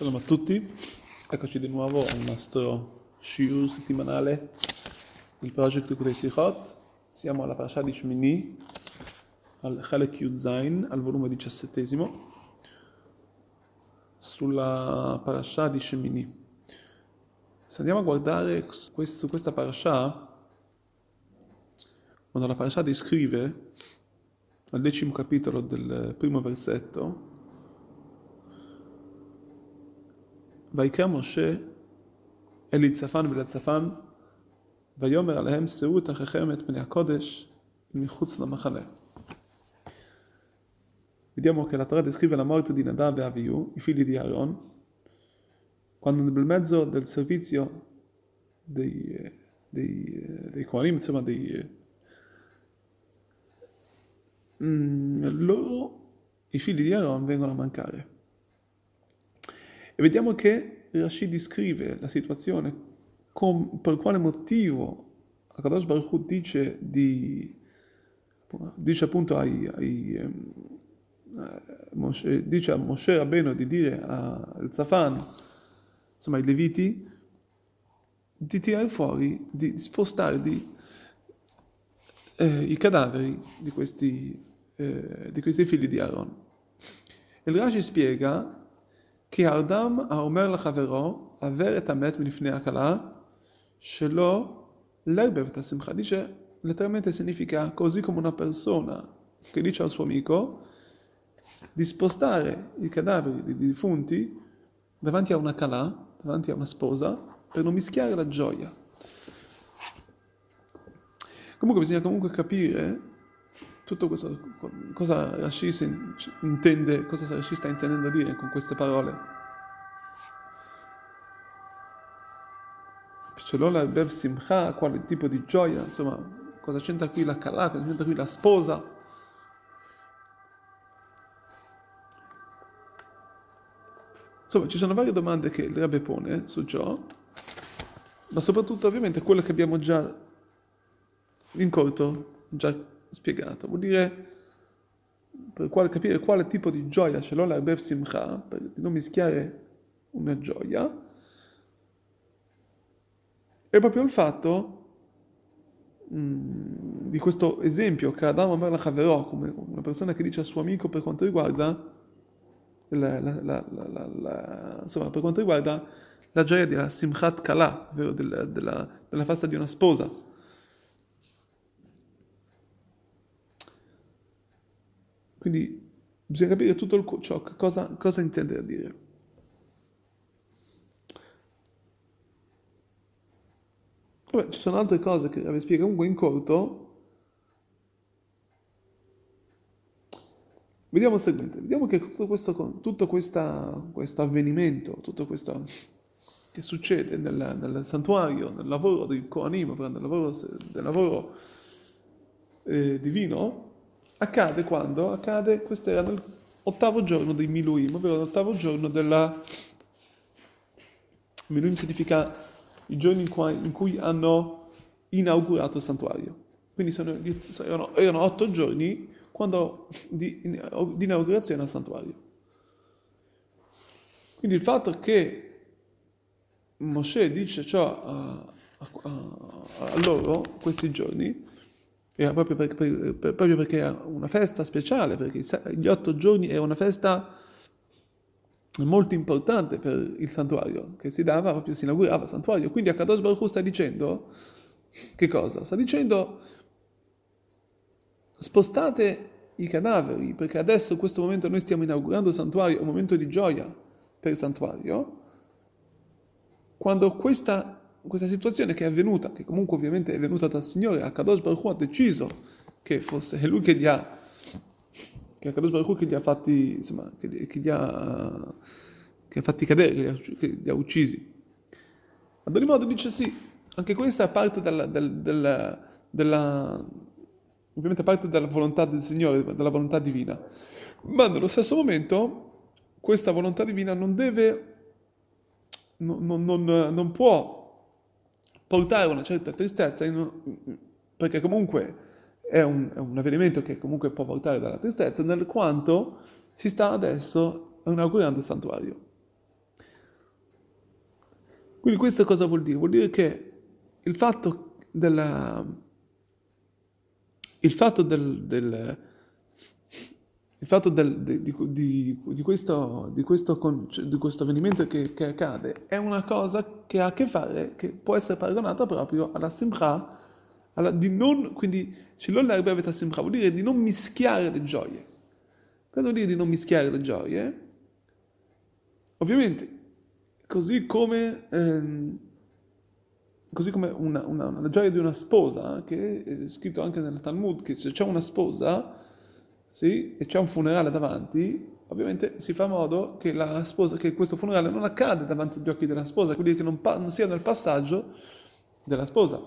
Shalom a tutti, eccoci di nuovo al nostro shiur settimanale del project Kutei Sichot. Siamo alla parasha di Shmini, al Chalek Yud Zain, al volume diciassettesimo, sulla parasha di Shmini. Se andiamo a guardare su questa parasha, quando la parasha descrive al decimo capitolo del primo versetto, ויקרא משה אל יצפן ולצפן, ויאמר עליהם שאו את אחיכם את פני הקודש מחוץ למחנה. Vediamo che la Torah descrive la morte di Nadab e Aviu, i figli di Aaron, quando nel mezzo del servizio dei, dei, dei Kohanim, insomma dei, mm, loro, i figli di Aaron, vengono a mancare. E vediamo che Rashid descrive la situazione con, per quale motivo Akadosh Baruch Hu dice, di, dice appunto ai, ai eh, Moshe, dice a Moshe Rabbeinu di dire al Zafan, insomma ai Leviti, di tirare fuori, di, di spostare di, eh, i cadaveri di questi, eh, di questi figli di Aaron. Il Rashi spiega כי האדם האומר לחברו, עבר את המת מלפני הכלה, שלא l'erbe את השמחה. Dice, letteralmente significa così come una persona che dice al suo amico di spostare i cadaveri dei defunti davanti a una calà, davanti a una sposa, per non mischiare la gioia. Comunque bisogna comunque capire tutto questo, cosa Rashi intende, cosa Rashi sta intendendo dire con queste parole. Celola Bev Simcha, quale tipo di gioia, insomma, cosa c'entra qui la Kalà, cosa c'entra qui la sposa. Insomma, ci sono varie domande che il Rebbe pone su ciò, ma soprattutto ovviamente quello che abbiamo già in corto, già spiegato. Vuol dire, per quale, capire quale tipo di gioia c'è l'Ola Bev Simcha, per non mischiare una gioia, è proprio il fatto mh, di questo esempio che Adam Amar Chaverò, come una persona che dice al suo amico per quanto riguarda la, la, la, insomma, per quanto riguarda la gioia della Simchat Kala, ovvero della, della, della festa di una sposa. Quindi bisogna capire tutto il, ciò, cosa, cosa intende dire. Vabbè, ci sono altre cose che vi spiego comunque in corto. Vediamo il seguente, vediamo che tutto questo, tutto questa, questo avvenimento, tutto questo che succede nel, nel santuario, nel lavoro del Kohanim, nel lavoro, del lavoro eh, divino, accade quando? Accade, questo era nell'ottavo giorno dei Miluim, ovvero l'ottavo giorno della... Miluim significa i giorni in cui, in cui hanno inaugurato il santuario. Quindi sono, erano, erano, otto giorni quando, di, di inaugurazione al santuario. Quindi il fatto che Mosè dice ciò a, a, a loro questi giorni era proprio, per, per, per, proprio perché era una festa speciale, perché gli otto giorni era una festa molto importante per il santuario, che si dava, proprio si inaugurava il santuario. Quindi Akadosh Baruch sta dicendo, che cosa? Sta dicendo, spostate i cadaveri, perché adesso in questo momento noi stiamo inaugurando il santuario, un momento di gioia per il santuario, quando questa questa situazione che è avvenuta, che comunque ovviamente è venuta dal Signore, Akadosh Baruch ha deciso che fosse è lui che gli ha, che Akadosh Baruch che gli ha fatti, insomma, che, che gli ha, che ha fatti cadere, che li ha, li ha uccisi. Ad ogni modo dice sì, anche questa parte della, del, del, della, ovviamente parte della volontà del Signore, della volontà divina, ma nello stesso momento questa volontà divina non deve, non, non, non, non può portare una certa tristezza, in, perché comunque è un, è un, avvenimento che comunque può portare dalla tristezza, nel quanto si sta adesso inaugurando il santuario. Quindi questo cosa vuol dire? Vuol dire che il fatto della... Il fatto del, del il fatto del, di, di, di, questo, di, questo, di, questo, avvenimento che, che, accade è una cosa che ha a che fare, che può essere paragonata proprio alla simcha, alla, di non, quindi Shilol Arbeveta Simcha vuol dire di non mischiare le gioie. Cosa vuol dire di non mischiare le gioie? Ovviamente, così come, ehm, così come una, una, una, gioia di una sposa, che è scritto anche nel Talmud, che se c'è una sposa, sì, e c'è un funerale davanti, ovviamente si fa modo che, sposa, che questo funerale non accade davanti agli occhi della sposa, quindi che non, non sia nel passaggio della sposa.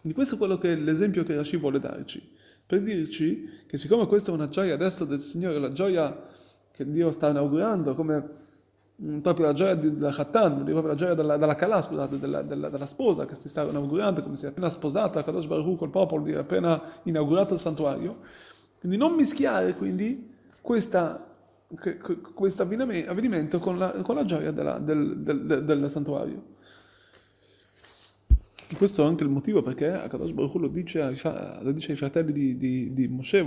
Quindi questo è quello che è l'esempio che Rashi vuole darci, per dirci che siccome questa è una gioia adesso del Signore, la gioia che Dio sta inaugurando, come mm, proprio la gioia della Khatan, proprio la gioia della, della Kalà, scusate, della, della, della, sposa che si sta inaugurando, come si è appena sposata, Kadosh Baruch col popolo, ha appena inaugurato il santuario. Quindi non mischiare quindi questo avvenimento con la, con la gioia del, del, del, del santuario. Questo è anche il motivo perché Akadosh Baruch lo dice ai, lo dice ai fratelli di, di, di Moshe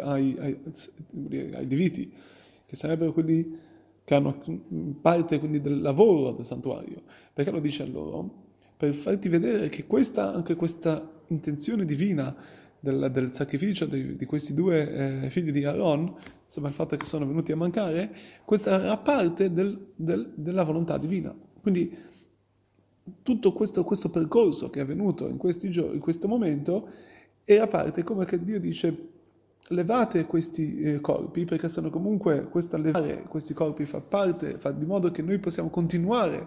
ai, ai, ai Leviti, che sarebbero quelli che hanno parte quindi del lavoro del santuario. Perché lo dice a loro? Per farti vedere che questa, anche questa intenzione divina del, del sacrificio di, di, questi due eh, figli di Aaron, insomma il fatto che sono venuti a mancare, questa era parte del, del, della volontà divina. Quindi tutto questo, questo, percorso che è avvenuto in questi giorni, in questo momento, era parte come che Dio dice levate questi eh, corpi perché sono comunque questo levare questi corpi fa parte, fa di modo che noi possiamo continuare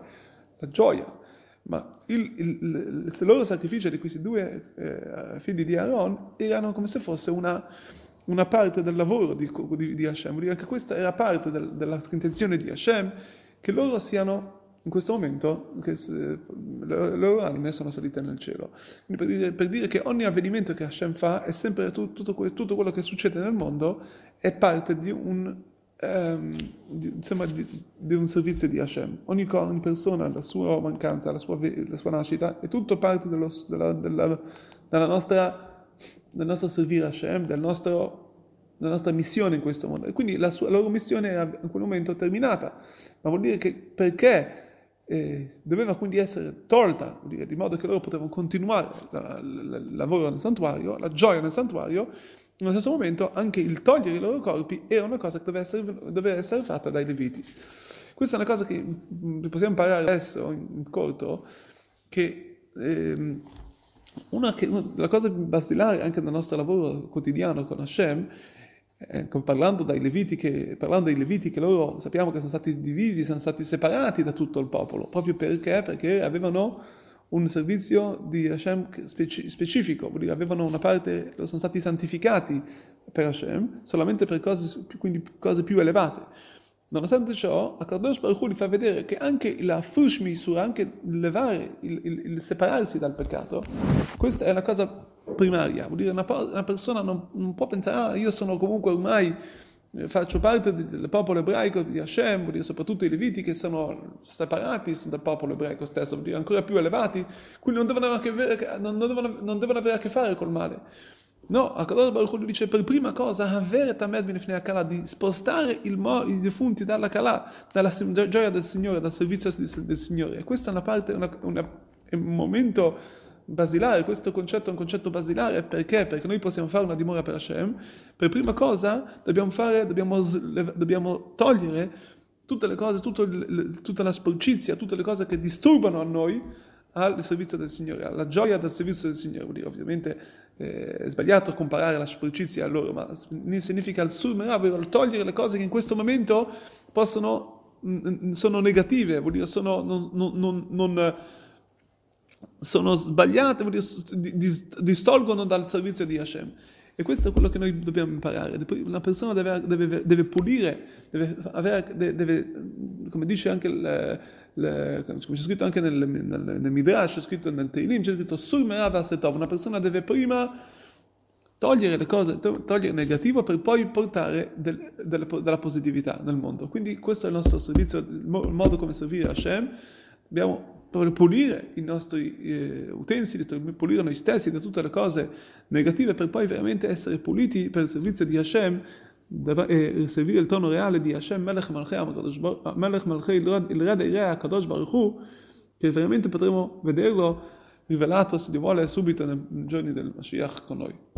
la gioia. Ma il, il, il, loro sacrificio di questi due eh, figli di Aaron erano come se fosse una, una parte del lavoro di, di, di Hashem. Anche questa era parte del, della di Hashem, che loro siano in questo momento che le loro anime sono salite nel cielo. Quindi per dire, per dire, che ogni avvenimento che Hashem fa è sempre tutto, tutto quello che succede nel mondo è parte di un, ehm, di, insomma, di, di, un servizio di Hashem. Ogni, ogni persona, la sua mancanza, la sua, la sua nascita, è tutto parte dello, della, della, della nostra, del nostro servire Hashem, del nostro la nostra missione in questo mondo. E quindi la, sua, la loro missione era in quel momento terminata. Ma vuol dire che perché eh, doveva quindi essere tolta, di modo che loro potevano continuare il lavoro nel santuario, la gioia nel santuario, nello stesso momento anche il togliere i loro corpi era una cosa che doveva essere, doveva essere fatta dai Leviti. Questa è una cosa che mm, possiamo imparare adesso in corto, che ehm, una, che, la cosa basilare anche nel nostro lavoro quotidiano con Hashem Ecco, parlando, dai Leviti che, parlando dei Leviti che loro sappiamo che sono stati divisi, sono stati separati da tutto il popolo, proprio perché? Perché avevano un servizio di Hashem specifico, vuol dire avevano una parte, sono stati santificati per Hashem solamente per cose, quindi cose più elevate. Nonostante ciò, Akadosh Baruch Hu gli fa vedere che anche la fush misura, anche il levare, il, il, il, separarsi dal peccato, questa è una cosa primaria. Vuol dire una, una persona non, non, può pensare, ah, io sono comunque ormai, faccio parte del popolo ebraico di Hashem, dire soprattutto i leviti che sono separati dal popolo ebraico stesso, dire ancora più elevati, quindi non devono, avere, non devono, non devono avere a che fare col male. No, Akadosh Baruch Hu dice per prima cosa avere Tamed Benefnei Akala, di spostare mo, i defunti dalla Kala, dalla gioia del Signore, dal servizio del Signore. E questa è una parte, una, una, è un momento basilare, questo concetto è un concetto basilare perché? Perché noi possiamo fare una dimora per Hashem, per prima cosa dobbiamo, fare, dobbiamo, dobbiamo togliere tutte le cose, il, tutta la sporcizia, tutte le cose che disturbano a noi al servizio del Signore, alla gioia del servizio del Signore. Vuol dire, ovviamente eh, è sbagliato comparare la sporcizia a loro, ma significa il surmerav, il togliere le cose che in questo momento possono, sono negative, vuol dire sono, non, non, non, sono sbagliate, distolgono dal servizio di Hashem. E questo è quello che noi dobbiamo imparare. Una persona deve, deve, deve pulire, deve, avere, deve, come dice anche il, le, come c'è scritto anche nel, nel, nel Midrash, c'è scritto nel Teilim, c'è scritto Sur Setov, una persona deve prima togliere le cose, togliere il negativo per poi portare del, della, della, positività nel mondo. Quindi questo è il nostro servizio, il modo come servire Hashem, dobbiamo proprio pulire i nostri eh, utensili, pulire noi stessi da tutte le cose negative per poi veramente essere puliti per il servizio di Hashem e servire il tono reale di Hashem Melech Malchei il Re dei Re Akadosh Baruch Hu che veramente potremo vederlo rivelato se Dio vuole subito nei giorni del Mashiach con noi.